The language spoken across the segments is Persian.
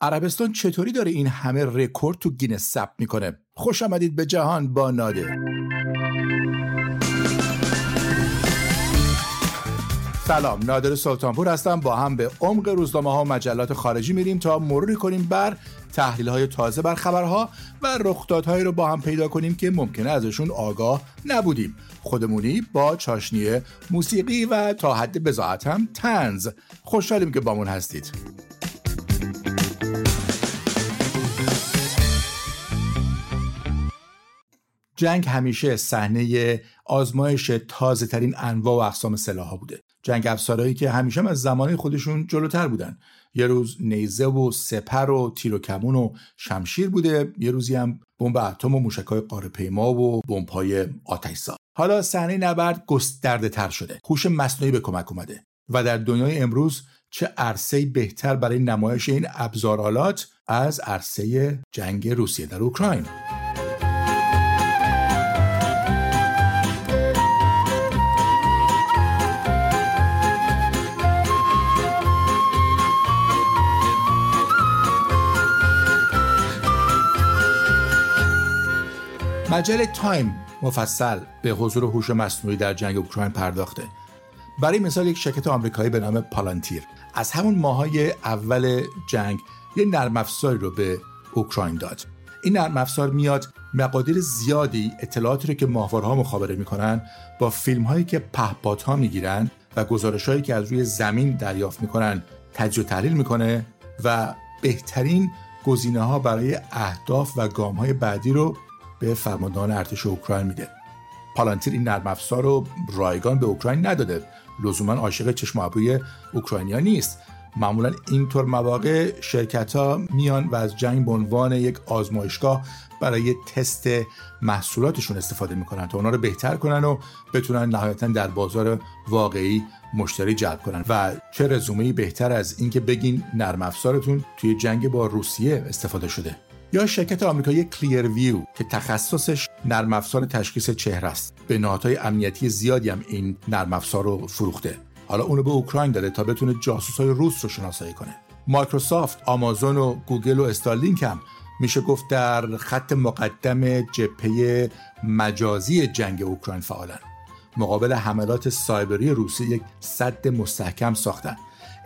عربستان چطوری داره این همه رکورد تو گینس ثبت می‌کنه؟ خوش آمدید به جهان با نادر. سلام نادر سلطانپور هستم. با هم به عمق روزنامه ها و مجلات خارجی میریم تا مروری کنیم بر تحلیل های تازه بر خبرها و رخدادهایی رو با هم پیدا کنیم که ممکنه ازشون آگاه نبودیم. خودمونی با چاشنی موسیقی و تا حد بضاعت هم طنز خوشحالیم که بامون هستید. جنگ همیشه صحنه آزمایش تازه ترین انواع و اقسام سلاح بوده. جنگ افسارهایی که همیشه از زمانه خودشون جلوتر بودن. یه روز نیزه و سپر و تیر و کمون و شمشیر بوده یه روزی هم بمب اتم و موشکای قاره پیما و بمب‌های آتش‌سا حالا صحنه نبرد گسترده تر شده. هوش مصنوعی به کمک اومده و در دنیای امروز چه عرصه بهتر برای نمایش این ابزارالات از عرصه جنگ روسیه در اوکراین؟ مجله تایم مفصل به حضور هوش مصنوعی در جنگ اوکراین پرداخته. برای مثال یک شرکت آمریکایی به نام پالانتیر از همون ماهای اول جنگ یه نرم افزاری رو به اوکراین داد. این نرم افزار میاد مقادیر زیادی اطلاعاتی رو که ماهوارها مخابره می‌کنن با فیلم هایی که پهپادها می‌گیرن و گزارش هایی که از روی زمین دریافت می‌کنن تجزیه و تحلیل می‌کنه و بهترین گزینه ها برای اهداف و گام های بعدی رو به فرماندهان ارتش اوکراین میده پالانتیر این نرم افزار رو رایگان به اوکراین نداده. لزوما عاشق چشم ابروی اوکراینیا نیست. معمولا اینطور مواقع شرکت ها میان و از جنگ به عنوان یک آزمایشگاه برای تست محصولاتشون استفاده می‌کنن تا اونا رو بهتر کنن و بتونن نهایتا در بازار واقعی مشتری جلب کنن. و چه رزومه بهتر از اینکه بگین نرم افزارتون توی جنگ با روسیه استفاده شده. یا شرکت آمریکایی Clearview که تخصصش نرم افزار تشخیص چهره است. به نهادهای امنیتی زیادی هم این نرم افزار رو فروخته. حالا اونو به اوکراین داده تا بتونه جاسوسای روس رو شناسایی کنه. مایکروسافت آمازون و گوگل و استارلینک هم میشه گفت در خط مقدم جبهه مجازی جنگ اوکراین فعالن. مقابل حملات سایبری روسی یک سد مستحکم ساختن.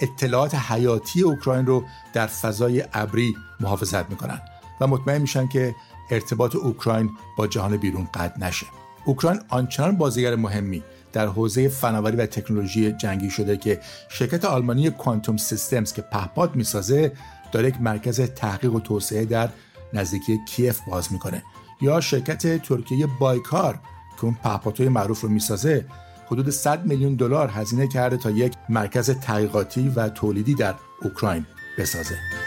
اطلاعات حیاتی اوکراین رو در فضای ابری محافظت می‌کنن. و مطمئن میشن که ارتباط اوکراین با جهان بیرون قطع نشه. اوکراین آنچنان بازیگر مهمی در حوزه فناوری و تکنولوژی جنگی شده که شرکت آلمانی کوانتوم سیستمز که پهپاد می‌سازه داره یک مرکز تحقیق و توسعه در نزدیکی کیف باز می‌کنه. یا شرکت ترکیه بایکار که اون پهپادهای معروف رو می‌سازه حدود 100 میلیون دلار هزینه کرده تا یک مرکز تحقیقاتی و تولیدی در اوکراین بسازه.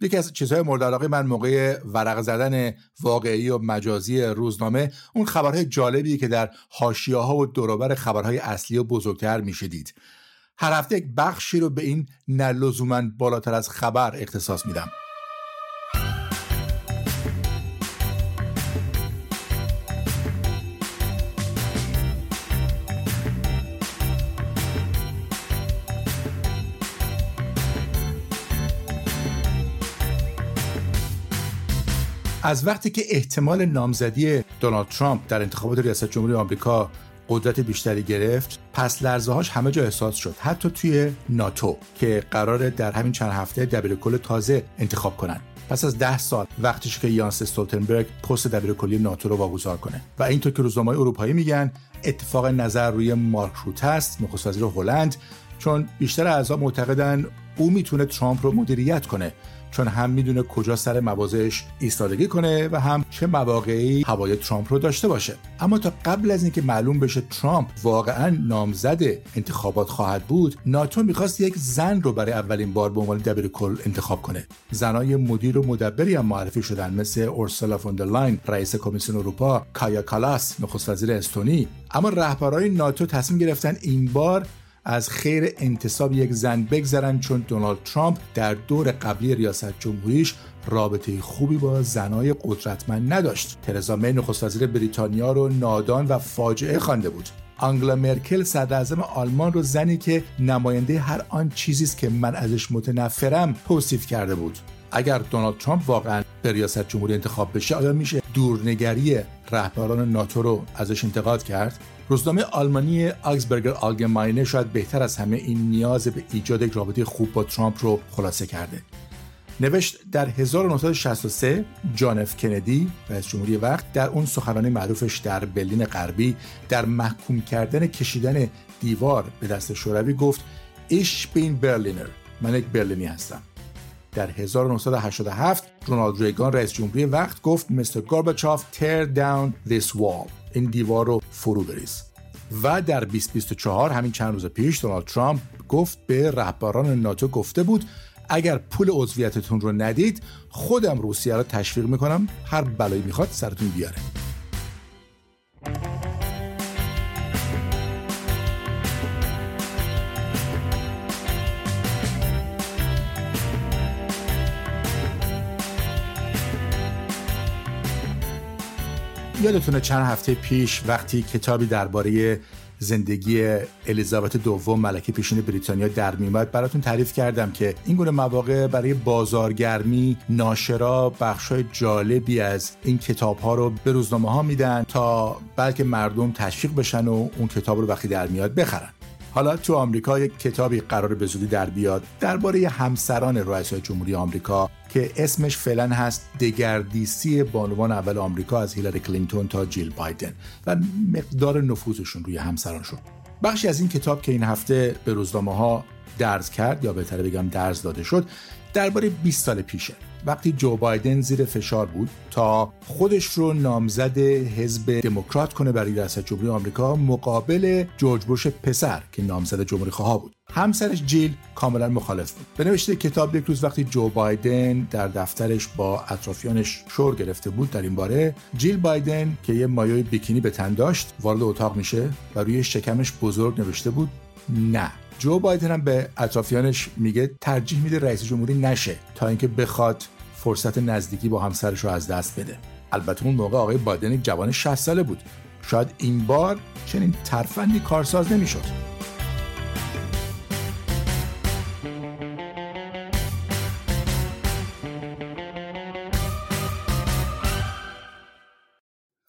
یکی از چیزهای مورد علاقه من موقع ورق زدن واقعی و مجازی روزنامه اون خبرهای جالبی که در حاشیه ها و دوروبر خبرهای اصلی و بزرگتر میشه دید هر هفته یک بخشی رو به این نلزوما بالاتر از خبر اختصاص میدم. از وقتی که احتمال نامزدی دونالد ترامپ در انتخابات ریاست جمهوری آمریکا قدرت بیشتری گرفت پس لرزه هاش همه جا احساس شد حتی توی ناتو که قراره در همین چند هفته دبیرکل تازه انتخاب کنن. پس از ده سال وقتش که یانس استولتنبرگ پست دبیرکلی ناتو رو واگذار کنه. و اینطور که روزنامه‌های اروپایی میگن اتفاق نظر روی مارک روت است نخست وزیر هلند چون بیشتر اعضا معتقدن او می‌تونه ترامپ رو مدیریت کنه چون هم می‌دونه کجا سر مواضعش ایستادگی کنه و هم چه مواقعی هوای ترامپ رو داشته باشه. اما تا قبل از اینکه معلوم بشه ترامپ واقعا نامزد انتخابات خواهد بود ناتو می‌خواست یک زن رو برای اولین بار به عنوان دبیر کل انتخاب کنه. زنای مدیر و مدبری هم معرفی شدن مثل اورسولا فوندرلاین رئیس کمیسیون اروپا کایا کالاس نخست وزیر استونی. اما رهبرای ناتو تصمیم گرفتن این بار از خیر انتصاب یک زن بگذرن چون دونالد ترامپ در دور قبلی ریاست جمهوریش رابطه خوبی با زنای قدرتمند نداشت. ترزا می نخست وزیر بریتانیا رو نادان و فاجعه خوانده بود. آنگلا مرکل صدر آلمان رو زنی که نماینده هر آن چیزی است که من ازش متنفرم توصیف کرده بود اگر دونالد ترامپ واقعا به ریاست جمهوری انتخاب بشه آیا میشه دورنگری رهبران ناتو رو ازش انتقاد کرد؟ روزنامه آلمانی آگزبرگر آلگماینه شاید بهتر از همه این نیاز به ایجاد یک رابطه خوب با ترامپ رو خلاصه کرده. نوشت در 1963 جان اف کندی رئیس جمهوری وقت در اون سخنرانی معروفش در برلین غربی در محکوم کردن کشیدن دیوار به دست شوروی گفت ایش بین برلینر من یک برلینی هستم. در 1987 رونالد ریگان رئیس جمهوری وقت گفت مستر گورباچوف تیر داون this wall. این دیوار رو فرو بریز. و در 2024 همین چند روز پیش دونالد ترامپ گفت به رهبران ناتو گفته بود اگر پول عضویتتون رو ندید خودم روسیه رو تشویق می‌کنم هر بلایی می‌خواد سرتون بیاره. یادتونه چند هفته پیش وقتی کتابی درباره زندگی الیزابت دوم ملکه پیشین بریتانیا در میمد براتون تعریف کردم که این گونه مواقع برای بازارگرمی ناشرا بخشای جالبی از این کتاب ها رو به روزنامه ها میدن تا بلکه مردم تشویق بشن و اون کتاب رو وقتی در میاد بخرن. حالا تو آمریکا یک کتابی قرار به زودی در بیاد درباره همسران رئیس جمهوری آمریکا که اسمش فعلا هست دگردیسی بانوان اول آمریکا از هیلاری کلینتون تا جیل بایدن و مقدار نفوذشون روی همسرانشون. بخشی از این کتاب که این هفته به روزنامه ها درز کرد یا بهتره بگم درز داده شد درباره 20 سال پیشه. وقتی جو بایدن زیر فشار بود تا خودش رو نامزد حزب دموکرات کنه برای ریاست جمهوری آمریکا مقابل جورج بوش پسر که نامزد جمهوری خواه بود. همسرش جیل کاملا مخالف بود. به نوشته کتاب یک روز وقتی جو بایدن در دفترش با اطرافیانش شور گرفته بود در این باره جیل بایدن که یه مایوی بیکینی به تن داشت وارد اتاق میشه و روی شکمش بزرگ نوشته بود نه. جو بایدن هم به اطرافیانش میگه ترجیح میده رئیس جمهوری نشه تا اینکه بخواد فرصت نزدیکی با همسرش رو از دست بده. البته اون موقع آقای بایدن یک جوان 60 ساله بود. شاید این بار چنین ترفندی کارساز نمی‌شد.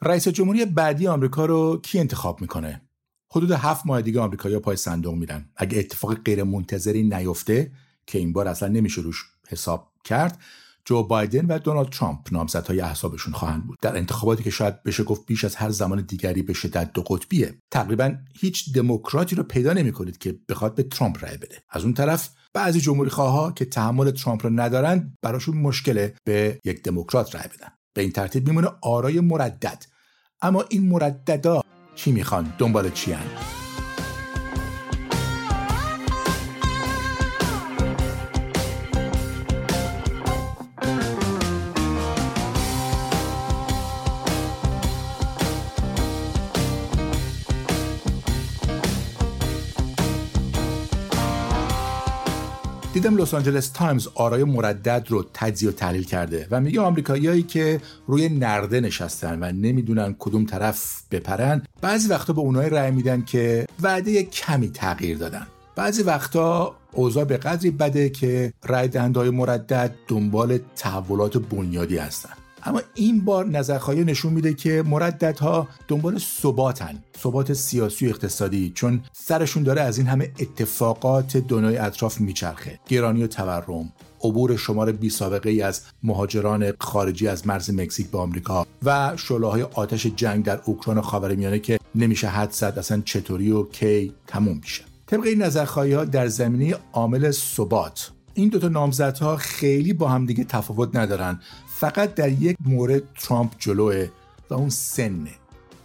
رئیس جمهوری بعدی آمریکا رو کی انتخاب می‌کنه؟ حدود هفت ماه دیگه آمریکایی‌ها پای صندوق میرن. اگه اتفاق غیر منتظری نیفته که این بار اصلا نمیشه روش حساب کرد جو بایدن و دونالد ترامپ نامزدهای احسابشون خواهند بود. در انتخاباتی که شاید بشه گفت بیش از هر زمان دیگری به شدت دو قطبیه. تقریبا هیچ دموکراتی رو پیدا نمی‌کنید که بخواد به ترامپ رأی بده. از اون طرف بعضی جمهوری ها که تحمل ترامپ رو ندارن براشون مشکله به یک دموکرات رأی بدن. به این ترتیب میمونه آرای مردد. اما این مرددا چی می‌خوان دنبال چی هن؟ دیدم لس آنجلس تایمز آرای مردد رو تجزیه و تحلیل کرده و میگه آمریکاییایی که روی نرده نشستن و نمی‌دونن کدوم طرف بپرن بعضی وقتا به اونایی رأی میدن که وعده کمی تغییر دادن. بعضی وقتا اوضاع به قدری بده که رأی دهندهای مردد دنبال تحولات بنیادی هستن. اما این بار نظرخواهی نشون میده که مرددها دنبال ثباتن ثبات سیاسی و اقتصادی چون سرشون داره از این همه اتفاقات دنیای اطراف میچرخه. گرانی و تورم عبور شمار بی سابقه ای از مهاجران خارجی از مرز مکزیک به آمریکا و های آتش جنگ در اوکراین و خاورمیانه که نمیشه حد زد اصلا چطوری و کی تموم میشه. طبق این نظرخواهی ها در زمینه عامل ثبات این دوتا نامزدها خیلی با هم دیگه تفاوت ندارن. فقط در یک مورد ترامپ جلوه و اون سنه.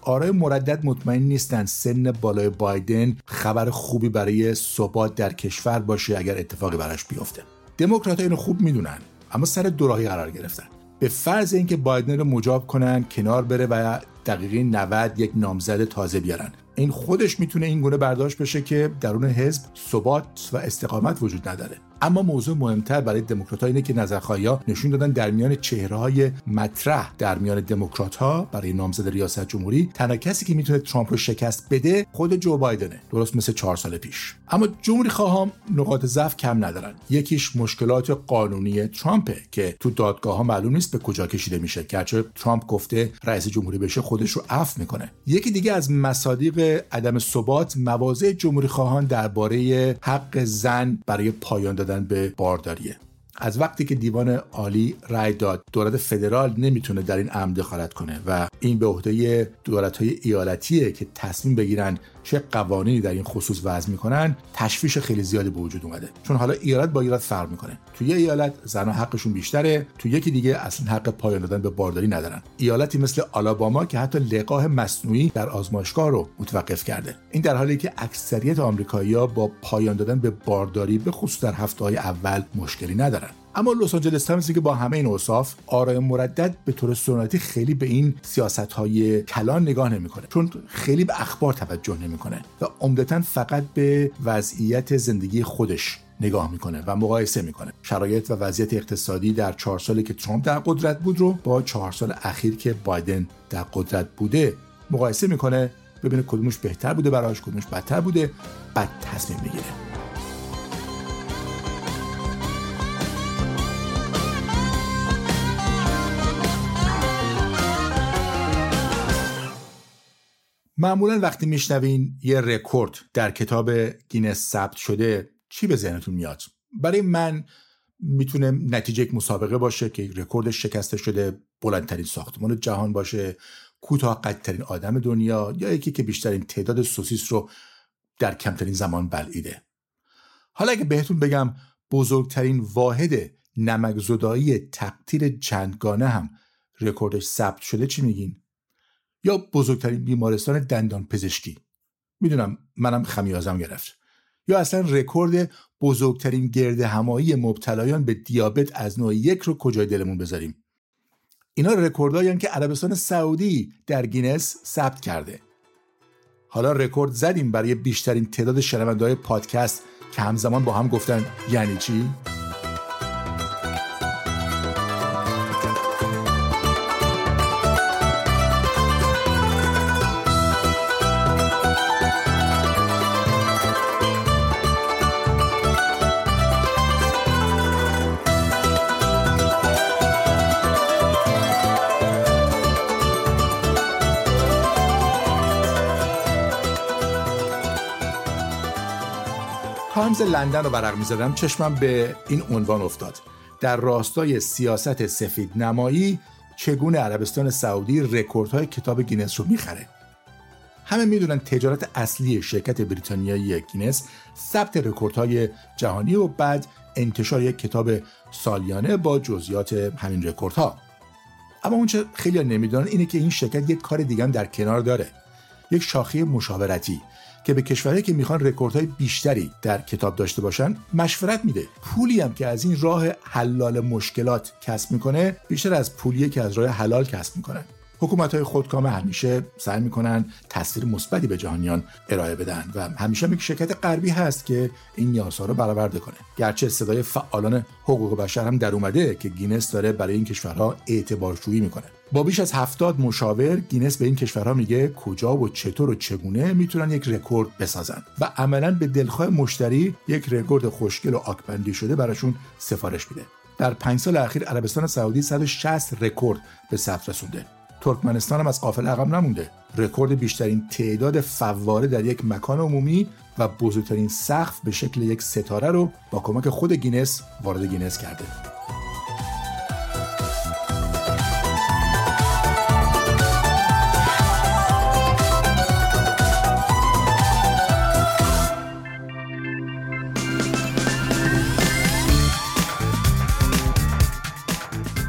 آرای مردد مطمئن نیستن سن بالای بایدن خبر خوبی برای ثبات در کشور باشه اگر اتفاقی براش بیفته. دموکرات اینو خوب می‌دونن اما سر دوراهی قرار گرفتن. به فرض اینکه بایدن رو مجاب کنن کنار بره و دقیقه 90 یک نامزد تازه بیارن. این خودش می‌تونه این گونه برداشت بشه که درون حزب ثبات و استقامت وجود نداره. اما موضوع مهمتر برای دموکرات اینه که نظرخواهی ها نشون دادن در میان چهره های مطرح. در میان دموکرات ها برای نامزد ریاست جمهوری تنها کسی که می‌تونه ترامپ رو شکست بده خود جو بایدنه درست مثل چهار سال پیش. اما جمهوری خواهام نقاط ضعف کم ندارن. یکیش مشکلات قانونی ترامپه که تو دادگاه ها معلوم نیست به کجا کشیده میشه. گرچه ترامپ گفته رئیس جمهوری بشه خودش رو عفو می‌کنه. یکی دیگه از مصادیق عدم ثبات مواضع جمهوری خواهان درباره حق زن برای پایان دادن به بارداریه. از وقتی که دیوان عالی رأی داد دولت فدرال نمی‌تونه در این امر دخالت کنه و این به عهده دولت های ایالتیه که تصمیم بگیرن چه قوانینی در این خصوص وضع می‌کنن تشویش خیلی زیادی به وجود اومده. چون حالا ایالت با ایالت فرق می‌کنه. توی یه ایالت زنها حقشون بیشتره تو یکی دیگه اصلا حق پایان دادن به بارداری ندارن. ایالتی مثل آلاباما که حتی لقاه مصنوعی در آزمایشگاه رو متوقف کرده. این در حالی که اکثریت آمریکایی‌ها با پایان دادن به بارداری به خصوص در هفته های اول مشکلی ندارن. اما لس آنجلس تایمز میگه با همه این اوصاف آرای مردد به طور سنتی خیلی به این سیاست های کلان نگاه نمی‌کنه. چون خیلی به اخبار توجه نمی‌کنه و عمدتا فقط به وضعیت زندگی خودش نگاه می‌کنه و مقایسه می‌کنه. شرایط و وضعیت اقتصادی در چهار سالی که ترامپ در قدرت بود رو با چهار سال اخیر که بایدن در قدرت بوده مقایسه می‌کنه. ببینه کدومش بهتر بوده براش کدومش بدتر بوده. بعد تصمیم می‌گیره. معمولا وقتی میشنوین یه رکورد در کتاب گینس ثبت شده چی به ذهنتون میاد؟ برای من می‌تونه نتیجه یک مسابقه باشه که رکورد شکسته شده بلندترین ساختمان جهان باشه کوتاه قدترین آدم دنیا یا یکی که بیشترین تعداد سوسیس رو در کمترین زمان بلعیده. حالا اگه بهتون بگم بزرگترین واحد نمک زدایی تقطیر چندگانه هم رکوردش ثبت شده چی میگین؟ یا بزرگترین بیمارستان دندان پزشکی. می‌دونم منم خمیازم گرفت. یا اصلا رکورد بزرگترین گرد همایی مبتلایان به دیابت از نوع یک رو کجای دلمون بذاریم؟ اینا رکوردهایی که عربستان سعودی در گینس ثبت کرده. حالا رکورد زدیم برای بیشترین تعداد شنونده پادکست که همزمان با هم گفتن یعنی چی؟ تایمز لندن رو ورق می‌زدم چشمم به این عنوان افتاد. در راستای سیاست سفید نمایی چگونه عربستان سعودی رکوردهای کتاب گینس رو می‌خره؟ همه می‌دونن تجارت اصلی شرکت بریتانیایی گینس ثبت رکوردهای جهانی و بعد انتشار یک کتاب سالیانه با جزئیات همین رکوردها. اما اونچه خیلی نمی‌دونن اینه که این شرکت یک کار دیگه هم در کنار داره. یک شاخه مشاورتی. که به کشورهایی که می‌خوان رکوردهای بیشتری در کتاب داشته باشن مشورت میده. پولی هم که از این راه حلال مشکلات کسب می‌کنه بیشتر از پولیه که از راه حلال کسب می‌کنن. حکومت های خودکامه همیشه سعی می‌کنن تصویر مثبتی به جهانیان ارائه بدن و همیشه یک شرکت غربی هست که این نیازها رو برآورده کنه. گرچه صدای فعالان حقوق بشر هم در اومده که گینس داره برای این کشورها اعتبارجویی می‌کنه. با بیش از هفتاد مشاور گینس به این کشورها میگه کجا و چطور و چگونه می‌تونن یک رکورد بسازن و عملا به دلخواه مشتری یک رکورد خوشگل و آکبندی شده براشون سفارش میده. در پنج سال اخیر عربستان سعودی 160 رکورد به ثبت رسونده. ترکمنستان هم از قافله عقب نمونده. رکورد بیشترین تعداد فواره در یک مکان عمومی و بزرگترین سقف به شکل یک ستاره رو با کمک خود گینس وارد گینس کرده.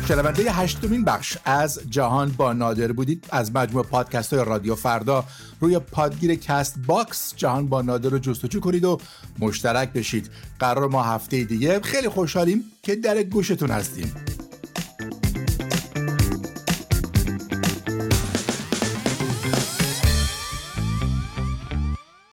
شنونده هشتمین بخش از جهان با نادر بودید. از مجموع پادکست های رادیو فردا روی پادگیر Castbox جهان با نادر رو جستجو کنید و مشترک بشید. قرار ما هفته دیگه. خیلی خوشحالیم که در گوشتون هستیم.